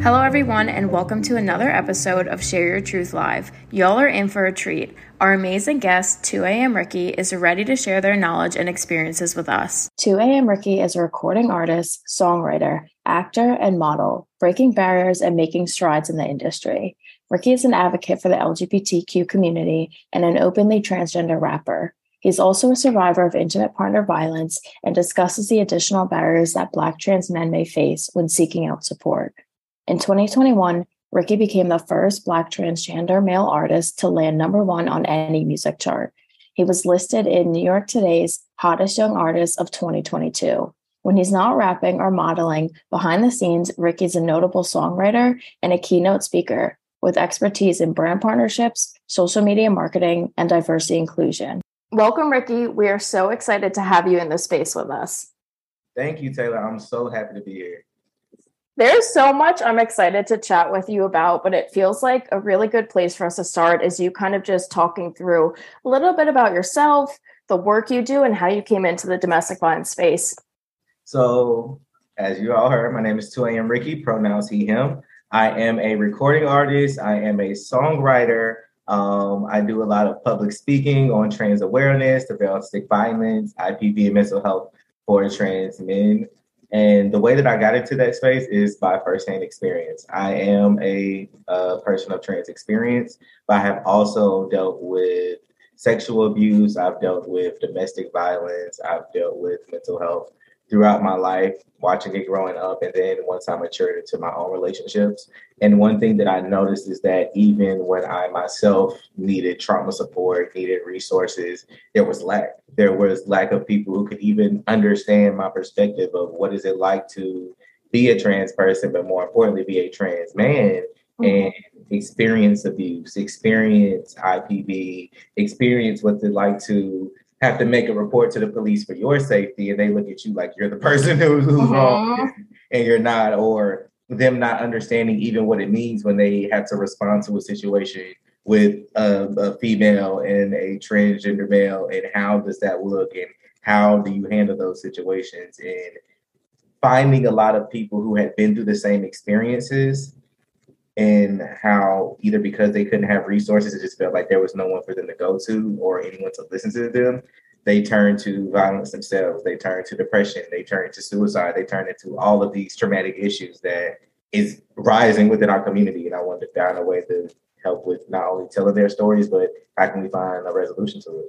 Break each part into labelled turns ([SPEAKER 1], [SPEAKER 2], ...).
[SPEAKER 1] Hello, everyone, and welcome to another episode of Share Your Truth Live. Y'all are in for a treat. Our amazing guest, 2AM Ricky, is ready to share their knowledge and experiences with us. 2AM Ricky is a recording artist, songwriter, actor, and model, breaking barriers and making strides in the industry. Ricky is an advocate for the LGBTQ community and an openly transgender rapper. He's also a survivor of intimate partner violence and discusses the additional barriers that Black trans men may face when seeking out support. In 2021, Ricky became the first Black transgender male artist to land number one on any music chart. He was listed in New York Today's Hottest Young Artists of 2022. When he's not rapping or modeling, behind the scenes, Ricky's a notable songwriter and a keynote speaker with expertise in brand partnerships, social media marketing, and diversity inclusion. Welcome, Ricky. We are so excited to have you in this space with us.
[SPEAKER 2] Thank you, Taylor. I'm so happy to be here.
[SPEAKER 1] There's so much I'm excited to chat with you about, but it feels like a really good place for us to start is you kind of just talking through a little bit about yourself, the work you do, and how you came into the domestic violence space.
[SPEAKER 2] So, as you all heard, my name is 2AM Ricky, pronouns he, him. I am a recording artist, I am a songwriter. Um, I do a lot of public speaking on trans awareness, domestic violence, IPV, and mental health for trans men. And the way that I got into that space is by firsthand experience. I am a, a person of trans experience, but I have also dealt with sexual abuse. I've dealt with domestic violence. I've dealt with mental health throughout my life, watching it growing up, and then once I matured into my own relationships. And one thing that I noticed is that even when I myself needed trauma support, needed resources, there was lack. There was lack of people who could even understand my perspective of what is it like to be a trans person, but more importantly, be a trans man mm-hmm. and experience abuse, experience IPV, experience what's it like to have to make a report to the police for your safety and they look at you like you're the person who's, who's uh-huh. wrong and you're not or them not understanding even what it means when they have to respond to a situation with a, a female and a transgender male and how does that look and how do you handle those situations and finding a lot of people who had been through the same experiences and how either because they couldn't have resources, it just felt like there was no one for them to go to or anyone to listen to them. They turned to violence themselves. They turned to depression. They turned to suicide. They turned into all of these traumatic issues that is rising within our community. And I wanted to find a way to help with not only telling their stories, but how can we find a resolution to it?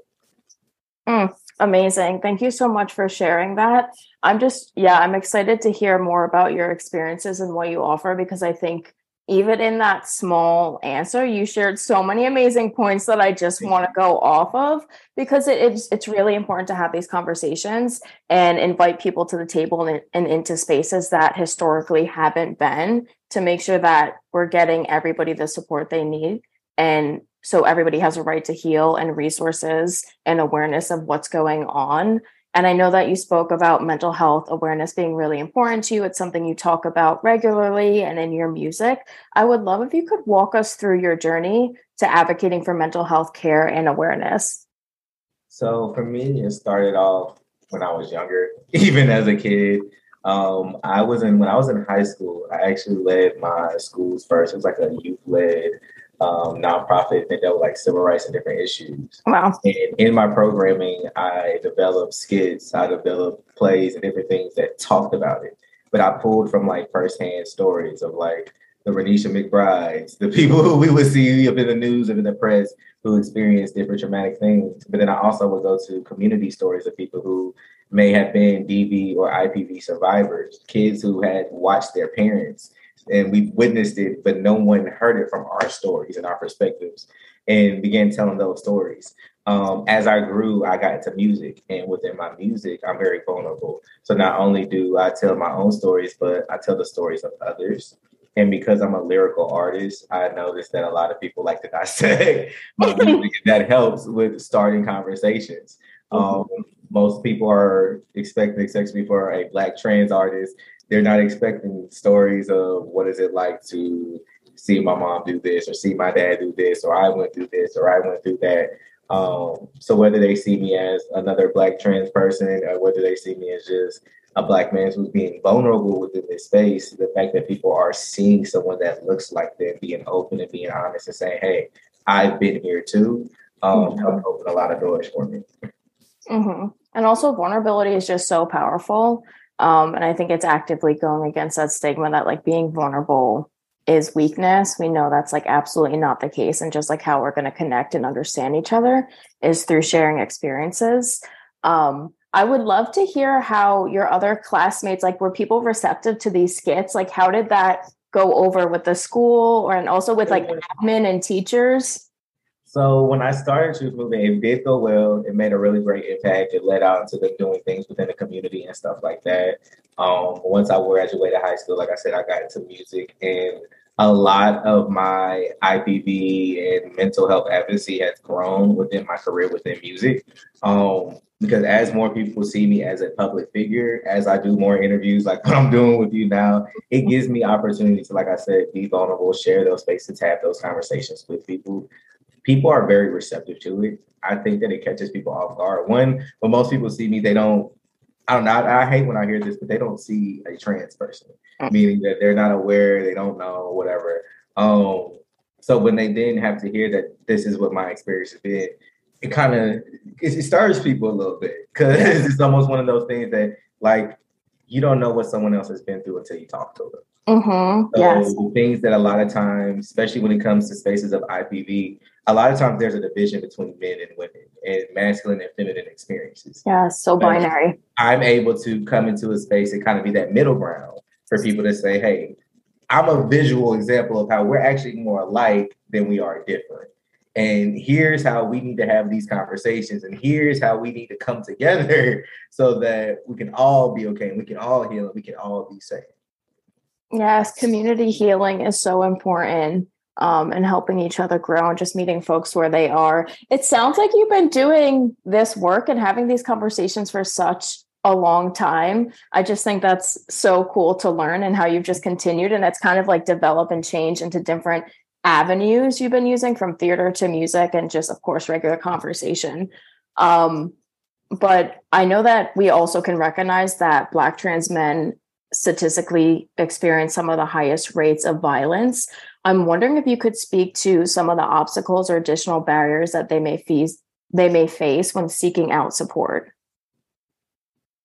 [SPEAKER 1] Mm, amazing. Thank you so much for sharing that. I'm just, yeah, I'm excited to hear more about your experiences and what you offer because I think even in that small answer, you shared so many amazing points that I just want to go off of because it, it's it's really important to have these conversations and invite people to the table and, and into spaces that historically haven't been to make sure that we're getting everybody the support they need. And so everybody has a right to heal and resources and awareness of what's going on and I know that you spoke about mental health awareness being really important to you. It's something you talk about regularly and in your music. I would love if you could walk us through your journey to advocating for mental health care and awareness.
[SPEAKER 2] So for me, it started off when I was younger, even as a kid. Um, I was in when I was in high school. I actually led my school's first. It was like a youth led um, nonprofit that dealt with like civil rights and different issues.
[SPEAKER 1] Wow.
[SPEAKER 2] And in my programming, I developed skits, I developed plays and different things that talked about it. But I pulled from like firsthand stories of like the Renisha McBrides, the people who we would see up in the news and in the press who experienced different traumatic things. But then I also would go to community stories of people who may have been DV or IPV survivors, kids who had watched their parents and we've witnessed it, but no one heard it from our stories and our perspectives and began telling those stories. Um, as I grew, I got into music, and within my music, I'm very vulnerable. So not only do I tell my own stories, but I tell the stories of others. And because I'm a lyrical artist, I noticed that a lot of people like to dissect my music. that helps with starting conversations. Um, most people are expecting, especially for a black trans artist, they're not expecting stories of what is it like to see my mom do this or see my dad do this or I went through this or I went through that. Um, so whether they see me as another black trans person or whether they see me as just a black man who's being vulnerable within this space, the fact that people are seeing someone that looks like them, being open and being honest and saying, "Hey, I've been here too," um, mm-hmm. helped open a lot of doors for me.
[SPEAKER 1] Mm-hmm. And also, vulnerability is just so powerful. Um, and I think it's actively going against that stigma that like being vulnerable is weakness. We know that's like absolutely not the case. And just like how we're going to connect and understand each other is through sharing experiences. Um, I would love to hear how your other classmates, like, were people receptive to these skits? Like, how did that go over with the school or and also with like admin and teachers?
[SPEAKER 2] So when I started Truth Movement, it did go well. It made a really great impact. It led out into them doing things within the community and stuff like that. Um, once I graduated high school, like I said, I got into music and a lot of my IPV and mental health advocacy has grown within my career within music. Um, because as more people see me as a public figure, as I do more interviews like what I'm doing with you now, it gives me opportunity to, like I said, be vulnerable, share those spaces, have those conversations with people people are very receptive to it. I think that it catches people off guard. One, when most people see me, they don't. I don't know. I, I hate when I hear this, but they don't see a trans person, mm. meaning that they're not aware, they don't know, whatever. Um, so when they then have to hear that this is what my experience has been, it kind of it, it stirs people a little bit because it's almost one of those things that like you don't know what someone else has been through until you talk to them.
[SPEAKER 1] Mm-hmm. So yes.
[SPEAKER 2] things that a lot of times, especially when it comes to spaces of IPV, a lot of times there's a division between men and women and masculine and feminine experiences.
[SPEAKER 1] Yeah, so binary.
[SPEAKER 2] I'm able to come into a space and kind of be that middle ground for people to say, hey, I'm a visual example of how we're actually more alike than we are different. And here's how we need to have these conversations, and here's how we need to come together so that we can all be okay and we can all heal and we can all be safe.
[SPEAKER 1] Yes, community healing is so important um, and helping each other grow and just meeting folks where they are. It sounds like you've been doing this work and having these conversations for such a long time. I just think that's so cool to learn and how you've just continued and it's kind of like develop and change into different avenues you've been using from theater to music and just of course regular conversation. Um, but I know that we also can recognize that black trans men statistically experience some of the highest rates of violence. I'm wondering if you could speak to some of the obstacles or additional barriers that they may face they may face when seeking out support.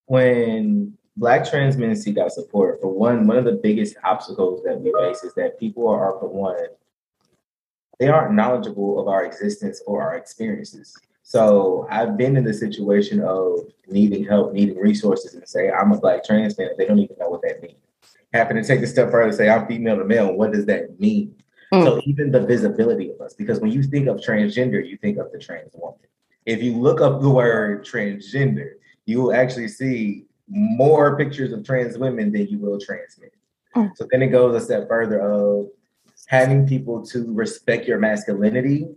[SPEAKER 2] When Black trans men seek out support, for one, one of the biggest obstacles that we face is that people are, for one, they aren't knowledgeable of our existence or our experiences. So I've been in the situation of needing help, needing resources, and say I'm a black trans man. They don't even know what that means happen to take a step further and say I'm female to male. What does that mean? Mm. So even the visibility of us, because when you think of transgender, you think of the trans woman. If you look up the word transgender, you will actually see more pictures of trans women than you will trans men. Mm. So then it goes a step further of having people to respect your masculinity,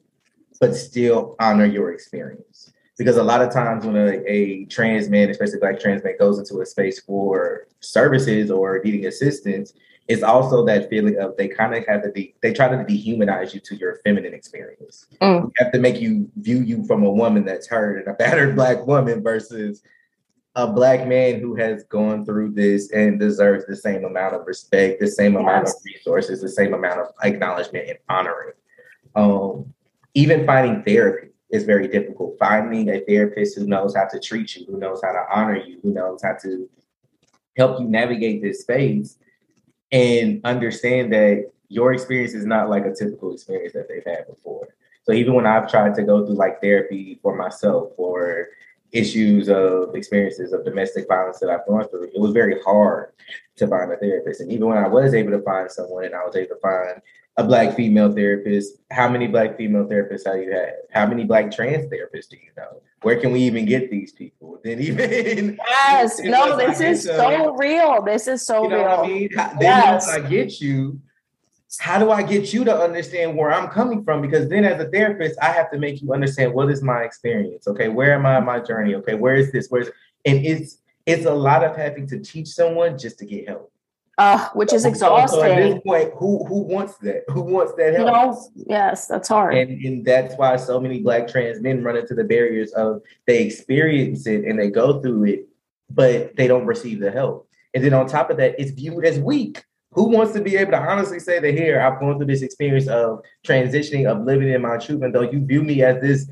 [SPEAKER 2] but still honor your experience because a lot of times when a, a trans man, especially black trans man, goes into a space for services or needing assistance, it's also that feeling of they kind of have to be they try to dehumanize you to your feminine experience. Mm. have to make you view you from a woman that's hurt and a battered black woman versus a black man who has gone through this and deserves the same amount of respect, the same yes. amount of resources, the same amount of acknowledgement and honoring. Um, even finding therapy is very difficult. Finding a therapist who knows how to treat you, who knows how to honor you, who knows how to help you navigate this space and understand that your experience is not like a typical experience that they've had before. So even when I've tried to go through like therapy for myself or issues of experiences of domestic violence that I've gone through, it was very hard to find a therapist. And even when I was able to find someone and I was able to find a black female therapist. How many black female therapists have you had? How many black trans therapists do you know? Where can we even get these people? Then even
[SPEAKER 1] yes, no, this is so real. This is so you know real. I mean?
[SPEAKER 2] Then yes. once I get you, how do I get you to understand where I'm coming from? Because then as a therapist, I have to make you understand what is my experience. Okay, where am I in my journey? Okay, where is this? Where's and it's it's a lot of having to teach someone just to get help.
[SPEAKER 1] Uh, which is exhausting. So at
[SPEAKER 2] this point, who who wants that? Who wants that help?
[SPEAKER 1] No, yes, that's hard.
[SPEAKER 2] And, and that's why so many black trans men run into the barriers of they experience it and they go through it, but they don't receive the help. And then on top of that, it's viewed as weak. Who wants to be able to honestly say that here, I've gone through this experience of transitioning, of living in my truth, and though you view me as this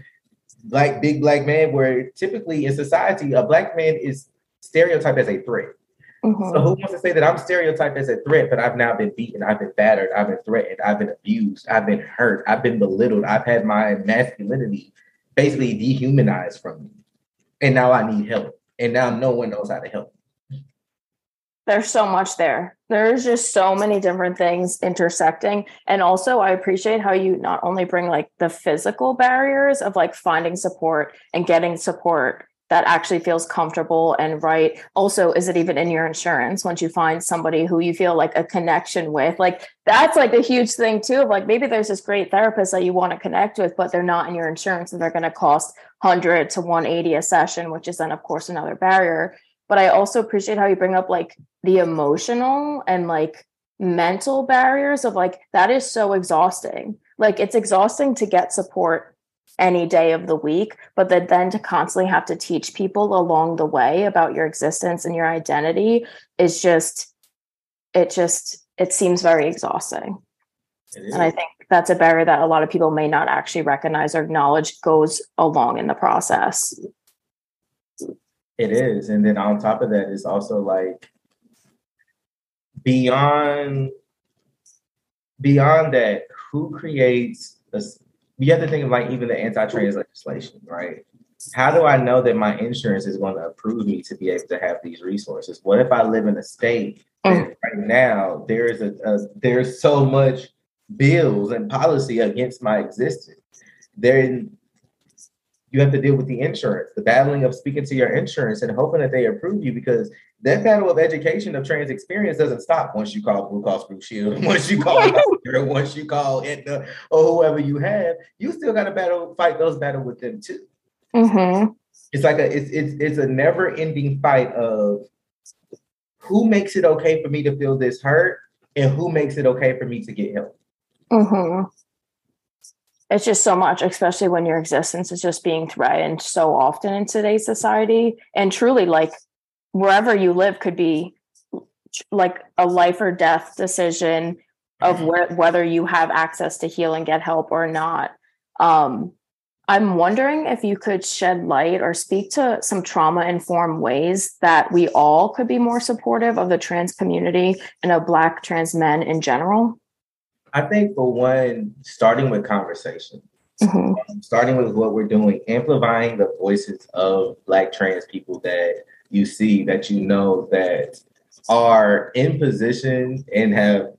[SPEAKER 2] black, big black man, where typically in society, a black man is stereotyped as a threat. Mm-hmm. So who wants to say that I'm stereotyped as a threat, but I've now been beaten, I've been battered, I've been threatened, I've been abused, I've been hurt, I've been belittled, I've had my masculinity basically dehumanized from me. And now I need help. And now no one knows how to help
[SPEAKER 1] there's so much there. There's just so many different things intersecting. And also, I appreciate how you not only bring like the physical barriers of like finding support and getting support that actually feels comfortable and right. Also, is it even in your insurance once you find somebody who you feel like a connection with? Like, that's like a huge thing too. Of like, maybe there's this great therapist that you want to connect with, but they're not in your insurance and they're going to cost 100 to 180 a session, which is then, of course, another barrier but I also appreciate how you bring up like the emotional and like mental barriers of like that is so exhausting. Like it's exhausting to get support any day of the week, but that then to constantly have to teach people along the way about your existence and your identity is just it just it seems very exhausting. And I think that's a barrier that a lot of people may not actually recognize or acknowledge goes along in the process.
[SPEAKER 2] It is. And then on top of that, it's also like beyond beyond that, who creates this? You have to think of like even the anti-trans legislation, right? How do I know that my insurance is going to approve me to be able to have these resources? What if I live in a state mm. right now there is a, a there's so much bills and policy against my existence? There you have to deal with the insurance, the battling of speaking to your insurance and hoping that they approve you because that battle of education of trans experience doesn't stop once you call Blue Cross Blue Shield, once you call once you call Aetna or whoever you have, you still got to battle, fight those battles with them too. Mm-hmm. It's like a it's it's it's a never ending fight of who makes it okay for me to feel this hurt and who makes it okay for me to get help. Mm-hmm
[SPEAKER 1] it's just so much, especially when your existence is just being threatened so often in today's society. And truly, like wherever you live could be like a life or death decision of mm-hmm. where, whether you have access to heal and get help or not. Um, I'm wondering if you could shed light or speak to some trauma informed ways that we all could be more supportive of the trans community and of Black trans men in general.
[SPEAKER 2] I think for one, starting with conversation, mm-hmm. um, starting with what we're doing, amplifying the voices of Black trans people that you see, that you know, that are in position and have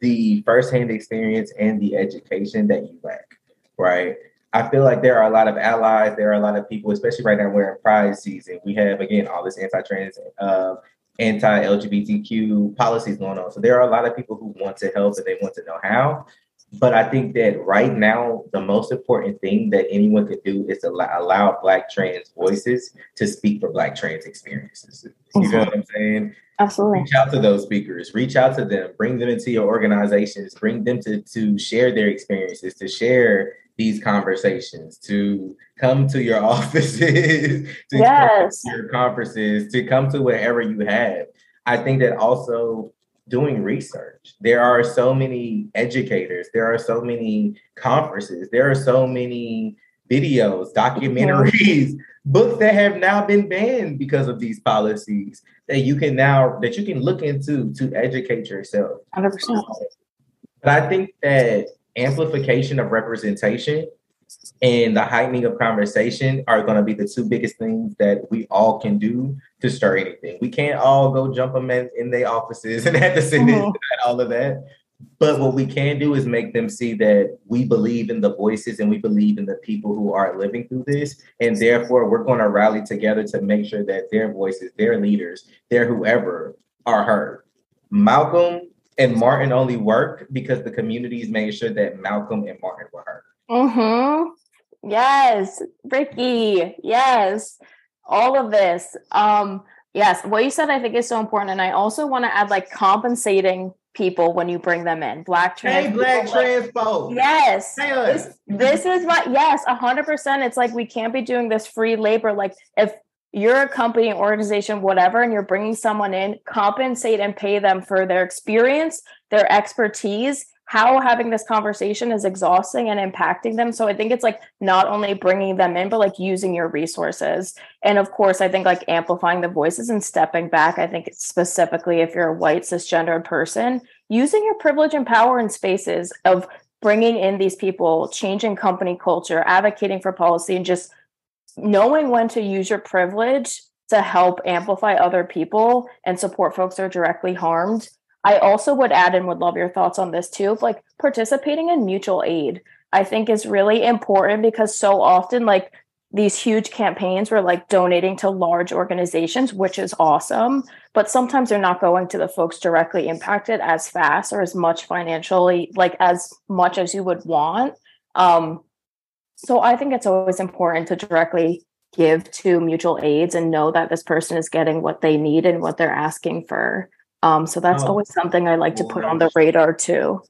[SPEAKER 2] the firsthand experience and the education that you lack, right? I feel like there are a lot of allies. There are a lot of people, especially right now we're in Pride season. We have again all this anti-trans uh, anti-LGBTQ policies going on. So there are a lot of people who want to help and they want to know how. But I think that right now, the most important thing that anyone could do is to allow, Black trans voices to speak for Black trans experiences. You mm-hmm. know what I'm saying?
[SPEAKER 1] Absolutely.
[SPEAKER 2] Reach out to those speakers, reach out to them, bring them into your organizations, bring them to, to share their experiences, to share these conversations, to come to your offices, to yes. To your conferences, to come to wherever you have. I think that also doing research. There are so many educators, there are so many conferences, there are so many videos, documentaries, books that have now been banned because of these policies that you can now that you can look into to educate yourself. 100%. But I think that amplification of representation and the heightening of conversation are going to be the two biggest things that we all can do to stir anything. We can't all go jump them in, in their offices and have to mm-hmm. and all of that. But what we can do is make them see that we believe in the voices and we believe in the people who are living through this. And therefore, we're going to rally together to make sure that their voices, their leaders, their whoever are heard. Malcolm and Martin only worked because the communities made sure that Malcolm and Martin were heard.
[SPEAKER 1] Mm-hmm. Yes, Ricky. Yes, all of this. Um, yes, what you said I think is so important, and I also want to add like compensating people when you bring them in. Black trans.
[SPEAKER 2] Hey, black trans folks.
[SPEAKER 1] Yes. This, this is what. Yes, hundred percent. It's like we can't be doing this free labor. Like if you're a company, organization, whatever, and you're bringing someone in, compensate and pay them for their experience, their expertise, how having this conversation is exhausting and impacting them. So I think it's like not only bringing them in, but like using your resources. And of course, I think like amplifying the voices and stepping back. I think specifically if you're a white cisgendered person, using your privilege and power in spaces of bringing in these people, changing company culture, advocating for policy, and just knowing when to use your privilege to help amplify other people and support folks are directly harmed. I also would add and would love your thoughts on this too, like participating in mutual aid. I think is really important because so often like these huge campaigns were like donating to large organizations, which is awesome, but sometimes they're not going to the folks directly impacted as fast or as much financially, like as much as you would want. Um, so I think it's always important to directly give to mutual aids and know that this person is getting what they need and what they're asking for. Um, so that's oh, always something I like to put on the radar too.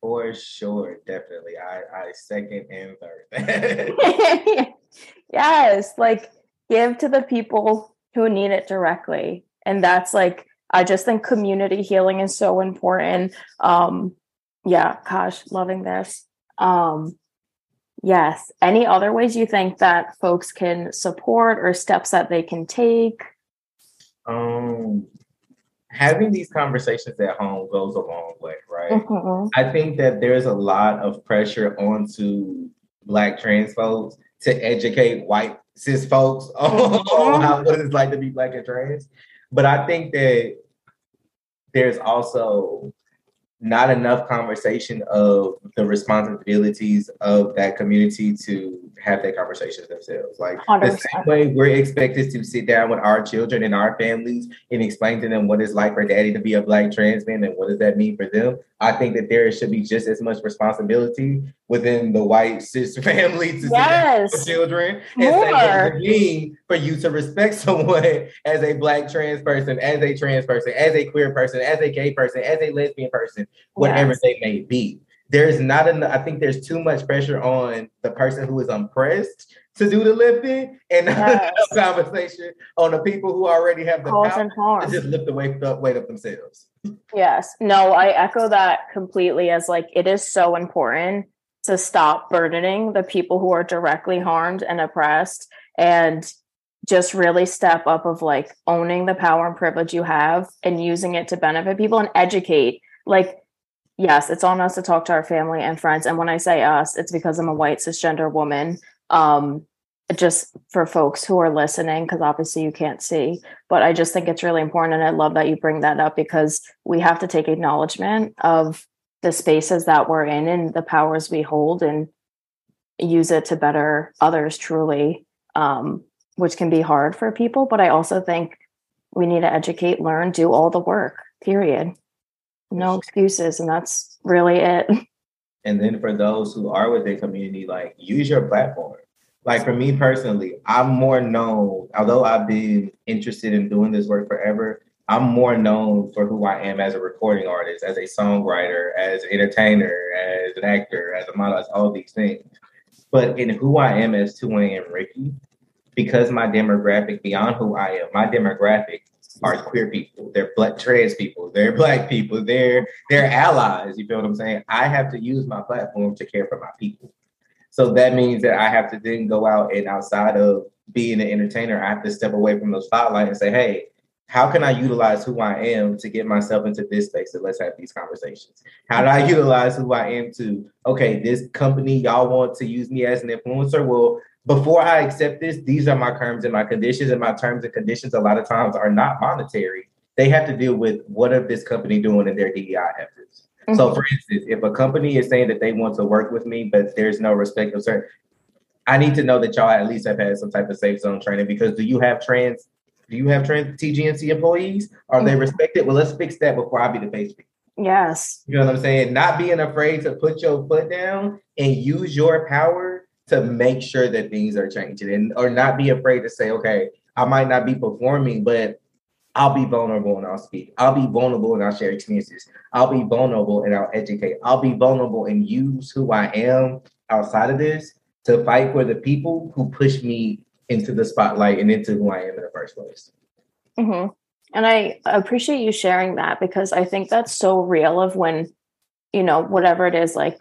[SPEAKER 2] For sure, definitely. I, I second and third.
[SPEAKER 1] yes, like give to the people who need it directly. And that's like I just think community healing is so important. Um yeah, gosh, loving this. Um Yes. Any other ways you think that folks can support or steps that they can take?
[SPEAKER 2] Um, having these conversations at home goes a long way, right? Mm-hmm. I think that there's a lot of pressure onto Black trans folks to educate white cis folks mm-hmm. on how, what it's like to be Black and trans. But I think that there's also not enough conversation of the responsibilities of that community to have that conversation themselves. Like 100%. the same way we're expected to sit down with our children and our families and explain to them what it's like for daddy to be a black trans man and what does that mean for them. I think that there should be just as much responsibility within the white cis family to yes. children and More. what for you to respect someone as a black trans person, as a trans person, as a queer person, as a gay person, as a lesbian person, whatever yes. they may be. There's not enough, I think there's too much pressure on the person who is oppressed to do the lifting and yes. conversation on the people who already have the Cause power to just lift the weight up, weight up themselves.
[SPEAKER 1] Yes. No, I echo that completely as like it is so important to stop burdening the people who are directly harmed and oppressed and just really step up of like owning the power and privilege you have and using it to benefit people and educate. Like, yes, it's on us to talk to our family and friends. And when I say us, it's because I'm a white cisgender woman. Um, just for folks who are listening, because obviously you can't see, but I just think it's really important. And I love that you bring that up because we have to take acknowledgement of the spaces that we're in and the powers we hold and use it to better others truly, um, which can be hard for people. But I also think we need to educate, learn, do all the work, period. No excuses. And that's really it.
[SPEAKER 2] And then for those who are with the community, like use your platform like for me personally, I'm more known, although I've been interested in doing this work forever, I'm more known for who I am as a recording artist, as a songwriter, as an entertainer, as an actor, as a model, as all these things. But in who I am as 2AM Ricky, because my demographic beyond who I am, my demographic are queer people, they're black trans people, they're black people, they're they're allies. You feel what I'm saying? I have to use my platform to care for my people. So that means that I have to then go out and outside of being an entertainer, I have to step away from the spotlight and say, hey, how can I utilize who I am to get myself into this space and let's have these conversations? How do I utilize who I am to, okay, this company, y'all want to use me as an influencer? Well, before I accept this, these are my terms and my conditions, and my terms and conditions a lot of times are not monetary. They have to deal with what are this company doing in their DEI efforts. Mm-hmm. So, for instance, if a company is saying that they want to work with me, but there's no respect of certain, I need to know that y'all at least have had some type of safe zone training because do you have trans, do you have trans TGNC employees? Are mm-hmm. they respected? Well, let's fix that before I be the face.
[SPEAKER 1] Yes.
[SPEAKER 2] You know what I'm saying? Not being afraid to put your foot down and use your power to make sure that things are changing and or not be afraid to say, okay, I might not be performing, but I'll be vulnerable and I'll speak. I'll be vulnerable and I'll share experiences. I'll be vulnerable and I'll educate. I'll be vulnerable and use who I am outside of this to fight for the people who push me into the spotlight and into who I am in the first place.
[SPEAKER 1] Mm-hmm. And I appreciate you sharing that because I think that's so real of when, you know, whatever it is, like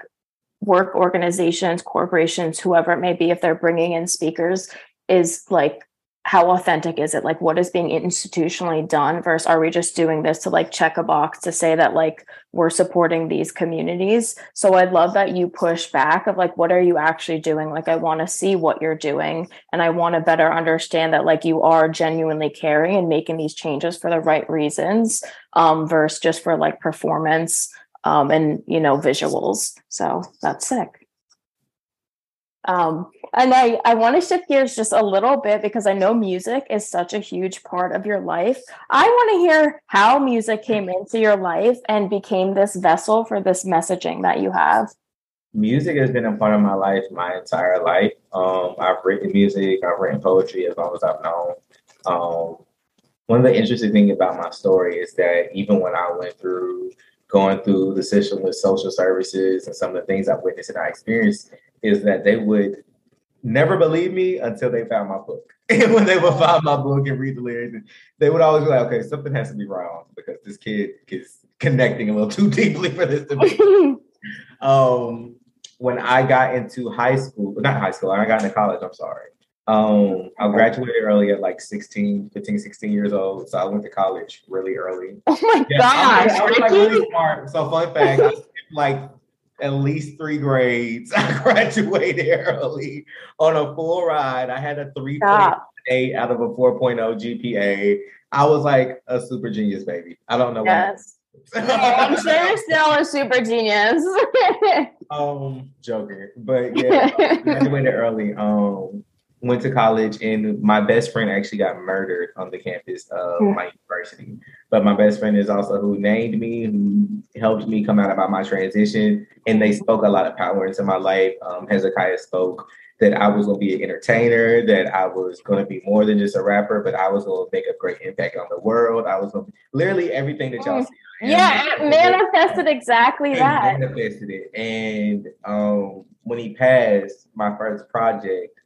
[SPEAKER 1] work organizations, corporations, whoever it may be, if they're bringing in speakers, is like how authentic is it? Like what is being institutionally done versus are we just doing this to like check a box to say that like we're supporting these communities? So i'd love that you push back of like what are you actually doing? Like i want to see what you're doing and i want to better understand that like you are genuinely caring and making these changes for the right reasons um versus just for like performance um and you know visuals. So that's sick um, and I, I want to shift gears just a little bit because I know music is such a huge part of your life. I want to hear how music came into your life and became this vessel for this messaging that you have.
[SPEAKER 2] Music has been a part of my life my entire life. Um, I've written music, I've written poetry as long as I've known. Um, one of the interesting things about my story is that even when I went through going through the system with social services and some of the things I've witnessed and I experienced, is that they would never believe me until they found my book. And when they would find my book and read the lyrics, they would always be like, okay, something has to be wrong because this kid is connecting a little too deeply for this to be. um, when I got into high school, not high school, I got into college, I'm sorry. Um, I graduated early at like 16, 15, 16 years old. So I went to college really early.
[SPEAKER 1] Oh my yeah, gosh. I was, I was like really
[SPEAKER 2] smart. So fun fact, I like at least three grades. I graduated early on a full ride. I had a 3.8 out of a 4.0 GPA. I was like a super genius baby. I don't know.
[SPEAKER 1] Yes. I'm sure you're still a super genius.
[SPEAKER 2] um, joking, but yeah, graduated early. Um, went to college and my best friend actually got murdered on the campus of mm. my university. But my best friend is also who named me, who helped me come out about my transition. And they spoke a lot of power into my life. Um, Hezekiah spoke that I was going to be an entertainer, that I was going to be more than just a rapper, but I was going to make a great impact on the world. I was going to literally everything that y'all mm. see.
[SPEAKER 1] Yeah, it manifested exactly that.
[SPEAKER 2] Manifested it. And um, when he passed, my first project,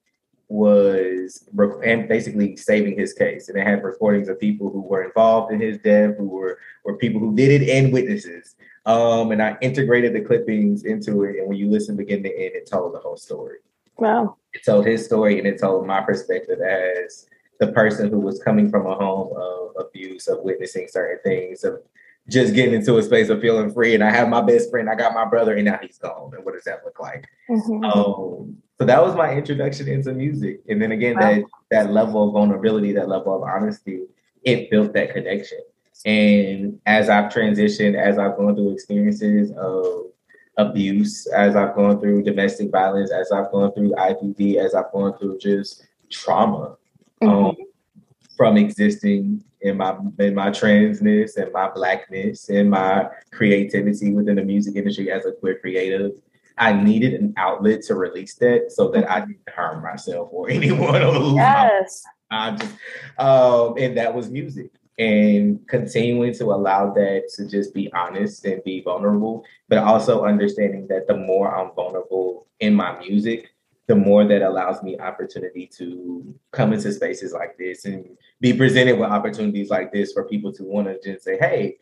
[SPEAKER 2] was and basically saving his case. And they had recordings of people who were involved in his death, who were were people who did it and witnesses. Um, and I integrated the clippings into it. And when you listen begin to end, it told the whole story.
[SPEAKER 1] Wow.
[SPEAKER 2] It told his story and it told my perspective as the person who was coming from a home of abuse, of witnessing certain things, of just getting into a space of feeling free. And I have my best friend, I got my brother, and now he's gone. And what does that look like? Mm-hmm. Um, so that was my introduction into music. And then again, wow. that that level of vulnerability, that level of honesty, it built that connection. And as I've transitioned, as I've gone through experiences of abuse, as I've gone through domestic violence, as I've gone through IPV, as I've gone through just trauma mm-hmm. um, from existing in my in my transness and my blackness and my creativity within the music industry as a queer creative I needed an outlet to release that so that I didn't harm myself or anyone or lose yes. my just, um, and that was music. And continuing to allow that to just be honest and be vulnerable, but also understanding that the more I'm vulnerable in my music, the more that allows me opportunity to come into spaces like this and be presented with opportunities like this for people to want to just say, hey,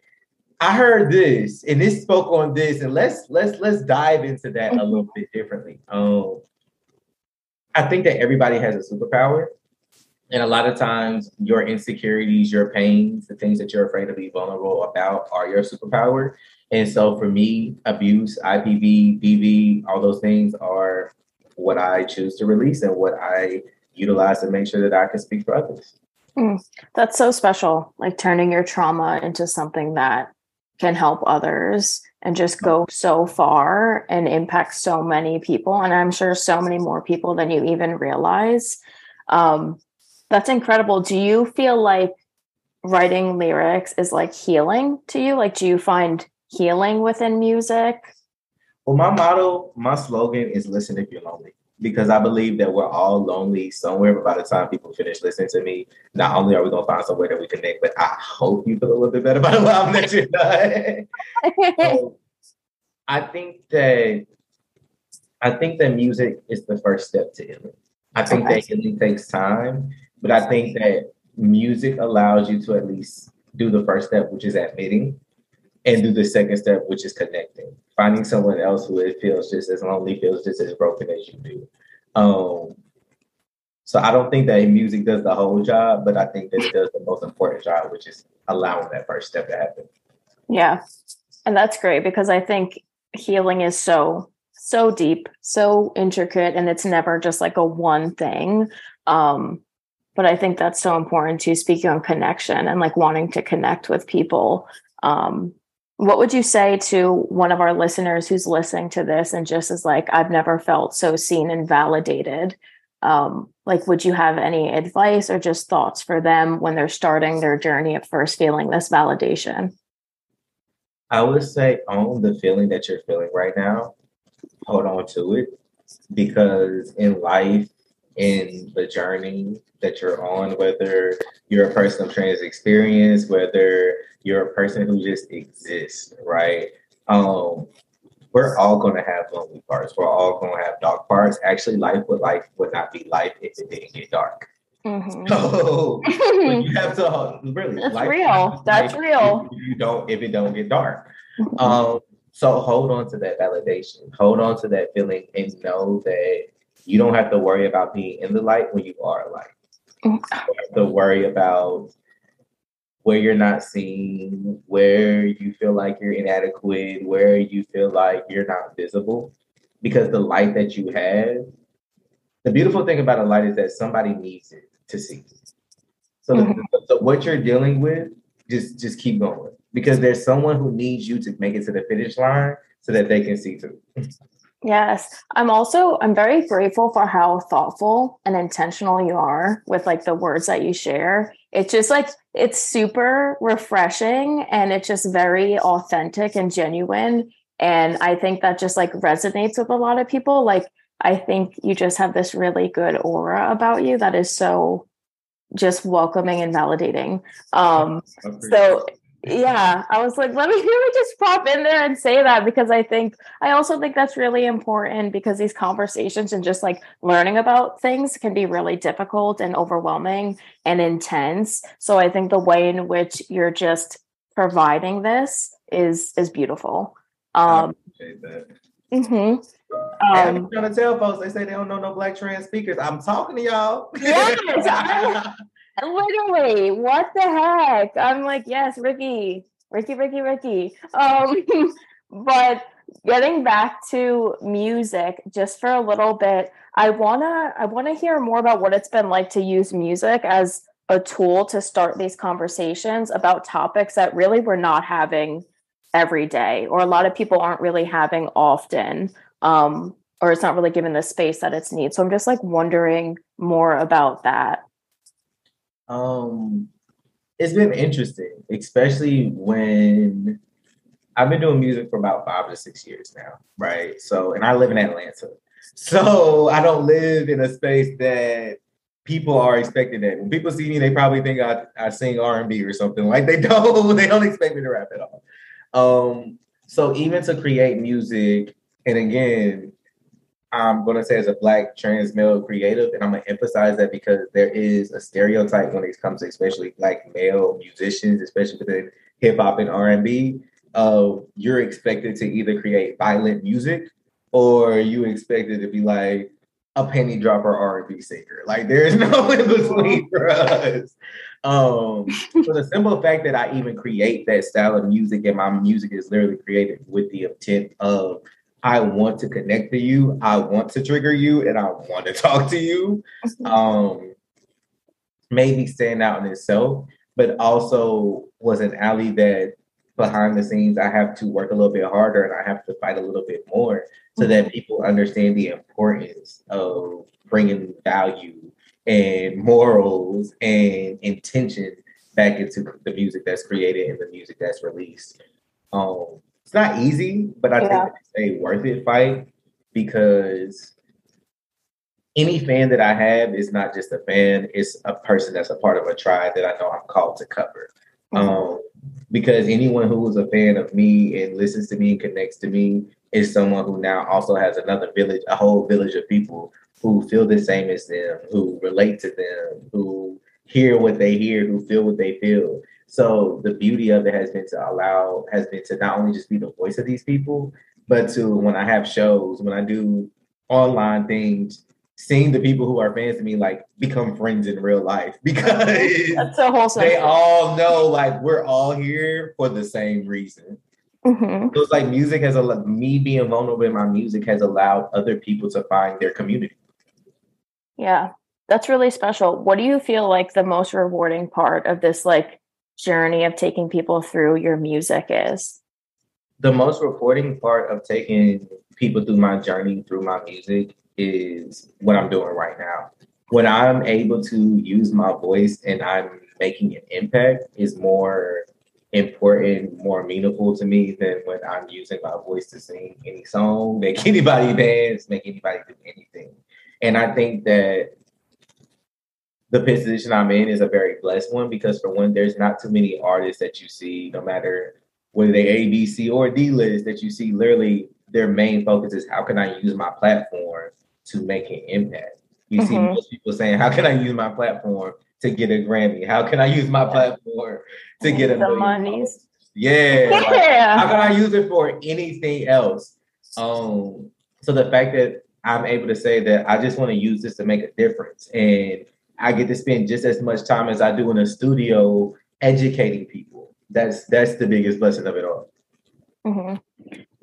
[SPEAKER 2] I heard this and this spoke on this, and let's let's let's dive into that a little bit differently. Um, I think that everybody has a superpower, and a lot of times your insecurities, your pains, the things that you're afraid to be vulnerable about are your superpower. And so for me, abuse, IPV, DV, all those things are what I choose to release and what I utilize to make sure that I can speak for others.
[SPEAKER 1] Mm, that's so special, like turning your trauma into something that can help others and just go so far and impact so many people and i'm sure so many more people than you even realize. Um, that's incredible. Do you feel like writing lyrics is like healing to you? Like do you find healing within music
[SPEAKER 2] well my motto my slogan is listen if you're lonely because I believe that we're all lonely somewhere. But by the time people finish listening to me, not only are we gonna find somewhere that we connect, but I hope you feel a little bit better about the album that you've done. so, I think that I think that music is the first step to healing. I think okay. that healing takes time, but I think that music allows you to at least do the first step, which is admitting, and do the second step, which is connecting. Finding someone else who it feels just as lonely, feels just as broken as you do. Um, so I don't think that music does the whole job, but I think that it does the most important job, which is allowing that first step to happen.
[SPEAKER 1] Yeah. And that's great because I think healing is so so deep, so intricate, and it's never just like a one thing. Um, but I think that's so important to speaking on connection and like wanting to connect with people. Um, what would you say to one of our listeners who's listening to this and just is like, I've never felt so seen and validated? Um, like, would you have any advice or just thoughts for them when they're starting their journey of first feeling this validation?
[SPEAKER 2] I would say own the feeling that you're feeling right now. Hold on to it because in life, in the journey that you're on, whether you're a person of trans experience, whether you're a person who just exists, right? Um, we're all gonna have lonely parts. We're all gonna have dark parts. Actually, life would life would not be life if it didn't get dark. Mm-hmm. So you have to really
[SPEAKER 1] that's real. That's real.
[SPEAKER 2] If you don't if it don't get dark. Mm-hmm. Um, so hold on to that validation. Hold on to that feeling and know that you don't have to worry about being in the light when you are light. You have to worry about where you're not seen, where you feel like you're inadequate, where you feel like you're not visible. Because the light that you have, the beautiful thing about a light is that somebody needs it to see. So, mm-hmm. the, so what you're dealing with, just just keep going because there's someone who needs you to make it to the finish line so that they can see too.
[SPEAKER 1] Yes. I'm also I'm very grateful for how thoughtful and intentional you are with like the words that you share. It's just like it's super refreshing and it's just very authentic and genuine and I think that just like resonates with a lot of people. Like I think you just have this really good aura about you that is so just welcoming and validating. Um so yeah i was like let me, let me just pop in there and say that because i think i also think that's really important because these conversations and just like learning about things can be really difficult and overwhelming and intense so i think the way in which you're just providing this is is beautiful um
[SPEAKER 2] mm-hmm. Um, I'm trying to tell folks. They say they don't know no black trans speakers. I'm talking to y'all.
[SPEAKER 1] yes, Literally, what the heck? I'm like, yes, Ricky, Ricky, Ricky, Ricky. Um, but getting back to music just for a little bit, I wanna I wanna hear more about what it's been like to use music as a tool to start these conversations about topics that really we're not having every day or a lot of people aren't really having often um, or it's not really given the space that it's needs so i'm just like wondering more about that
[SPEAKER 2] um, it's been interesting, especially when I've been doing music for about five to six years now, right? So, and I live in Atlanta, so I don't live in a space that people are expecting that. When people see me, they probably think I, I sing R and B or something. Like they don't, they don't expect me to rap at all. Um, so even to create music, and again, I'm going to say as a black trans male creative, and I'm going to emphasize that because there is a stereotype when it comes to especially black male musicians, especially within hip hop and R&B. Uh, you're expected to either create violent music or you expected to be like a penny dropper R&B singer. Like there's no in between for us. Um, for the simple fact that I even create that style of music and my music is literally created with the intent of I want to connect to you. I want to trigger you and I want to talk to you. Um, maybe stand out in itself, but also was an alley that behind the scenes I have to work a little bit harder and I have to fight a little bit more so that mm-hmm. people understand the importance of bringing value and morals and intention back into the music that's created and the music that's released. Um, it's not easy, but I yeah. think it's a worth it fight because any fan that I have is not just a fan; it's a person that's a part of a tribe that I know I'm called to cover. Mm-hmm. Um, because anyone who is a fan of me and listens to me and connects to me is someone who now also has another village, a whole village of people who feel the same as them, who relate to them, who hear what they hear, who feel what they feel. So the beauty of it has been to allow, has been to not only just be the voice of these people, but to when I have shows, when I do online things, seeing the people who are fans of me like become friends in real life because
[SPEAKER 1] that's so wholesome.
[SPEAKER 2] They all know like we're all here for the same reason. Mm-hmm. So it's like music has allowed me being vulnerable in my music has allowed other people to find their community.
[SPEAKER 1] Yeah, that's really special. What do you feel like the most rewarding part of this like journey of taking people through your music is?
[SPEAKER 2] The most rewarding part of taking people through my journey through my music is what I'm doing right now. When I'm able to use my voice and I'm making an impact is more important, more meaningful to me than when I'm using my voice to sing any song, make anybody dance, make anybody do anything. And I think that the position I'm in is a very blessed one because for one, there's not too many artists that you see, no matter whether they A, B, C, or D list, that you see literally their main focus is how can I use my platform to make an impact. You mm-hmm. see most people saying, How can I use my platform to get a Grammy? How can I use my platform to get a million monies? Yeah. yeah. Like, how can I use it for anything else? Um, so the fact that I'm able to say that I just want to use this to make a difference and I get to spend just as much time as I do in a studio educating people. That's that's the biggest blessing of it all.
[SPEAKER 1] Mm-hmm.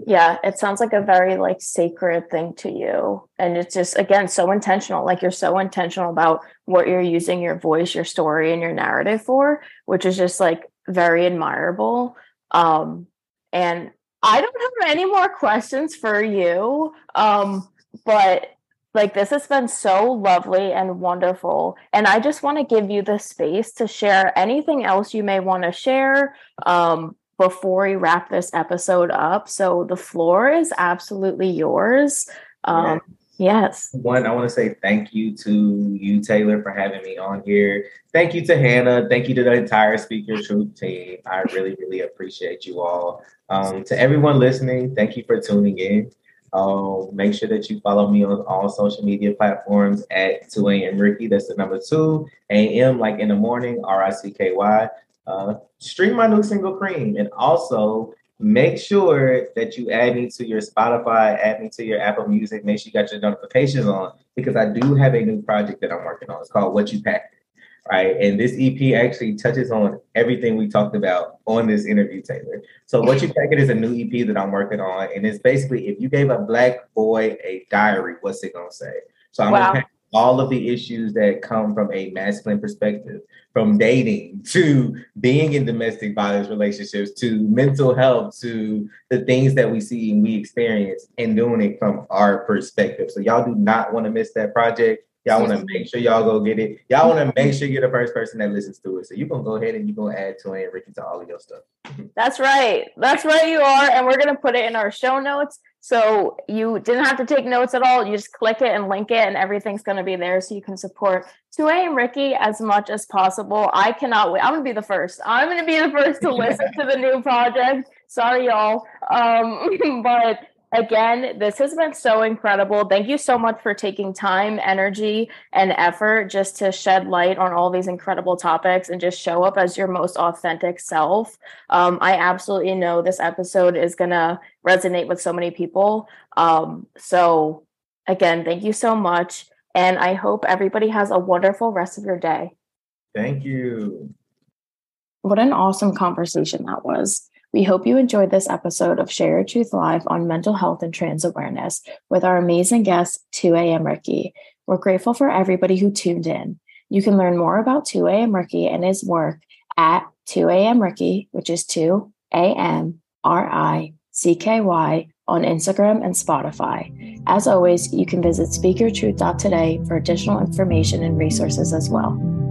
[SPEAKER 1] Yeah, it sounds like a very like sacred thing to you, and it's just again so intentional. Like you're so intentional about what you're using your voice, your story, and your narrative for, which is just like very admirable. Um, and I don't have any more questions for you, um, but like this has been so lovely and wonderful and i just want to give you the space to share anything else you may want to share um, before we wrap this episode up. So the floor is absolutely yours. Um, yes.
[SPEAKER 2] one i want to say thank you to you taylor for having me on here. Thank you to hannah. Thank you to the entire speak your truth team. I really really appreciate you all. Um, to everyone listening thank you for tuning in um, make sure that you follow me on all social media platforms at 2 a.m. Ricky. That's the number 2 a.m. like in the morning, R I C K Y. Uh, stream my new single Cream. And also make sure that you add me to your Spotify, add me to your Apple Music. Make sure you got your notifications on because I do have a new project that I'm working on. It's called What You Packed right? And this EP actually touches on everything we talked about on this interview, Taylor. So what you pack it is a new EP that I'm working on, and it's basically if you gave a black boy a diary, what's it gonna say? So I'm wow. gonna all of the issues that come from a masculine perspective, from dating to being in domestic violence relationships to mental health to the things that we see and we experience and doing it from our perspective. So y'all do not want to miss that project. Y'all want to make sure y'all go get it. Y'all want to make sure you're the first person that listens to it. So you're gonna go ahead and you're gonna add 2AM Ricky to all of your stuff.
[SPEAKER 1] That's right. That's right, you are. And we're gonna put it in our show notes. So you didn't have to take notes at all. You just click it and link it, and everything's gonna be there so you can support 2AM Ricky as much as possible. I cannot wait. I'm gonna be the first. I'm gonna be the first to listen to the new project. Sorry, y'all. Um, but Again, this has been so incredible. Thank you so much for taking time, energy, and effort just to shed light on all these incredible topics and just show up as your most authentic self. Um, I absolutely know this episode is going to resonate with so many people. Um, so, again, thank you so much. And I hope everybody has a wonderful rest of your day.
[SPEAKER 2] Thank you.
[SPEAKER 1] What an awesome conversation that was. We hope you enjoyed this episode of Share Your Truth Live on mental health and trans awareness with our amazing guest, 2AM Ricky. We're grateful for everybody who tuned in. You can learn more about 2AM Ricky and his work at 2AM Ricky, which is 2 A M R I C K Y on Instagram and Spotify. As always, you can visit speakyourtruth.today for additional information and resources as well.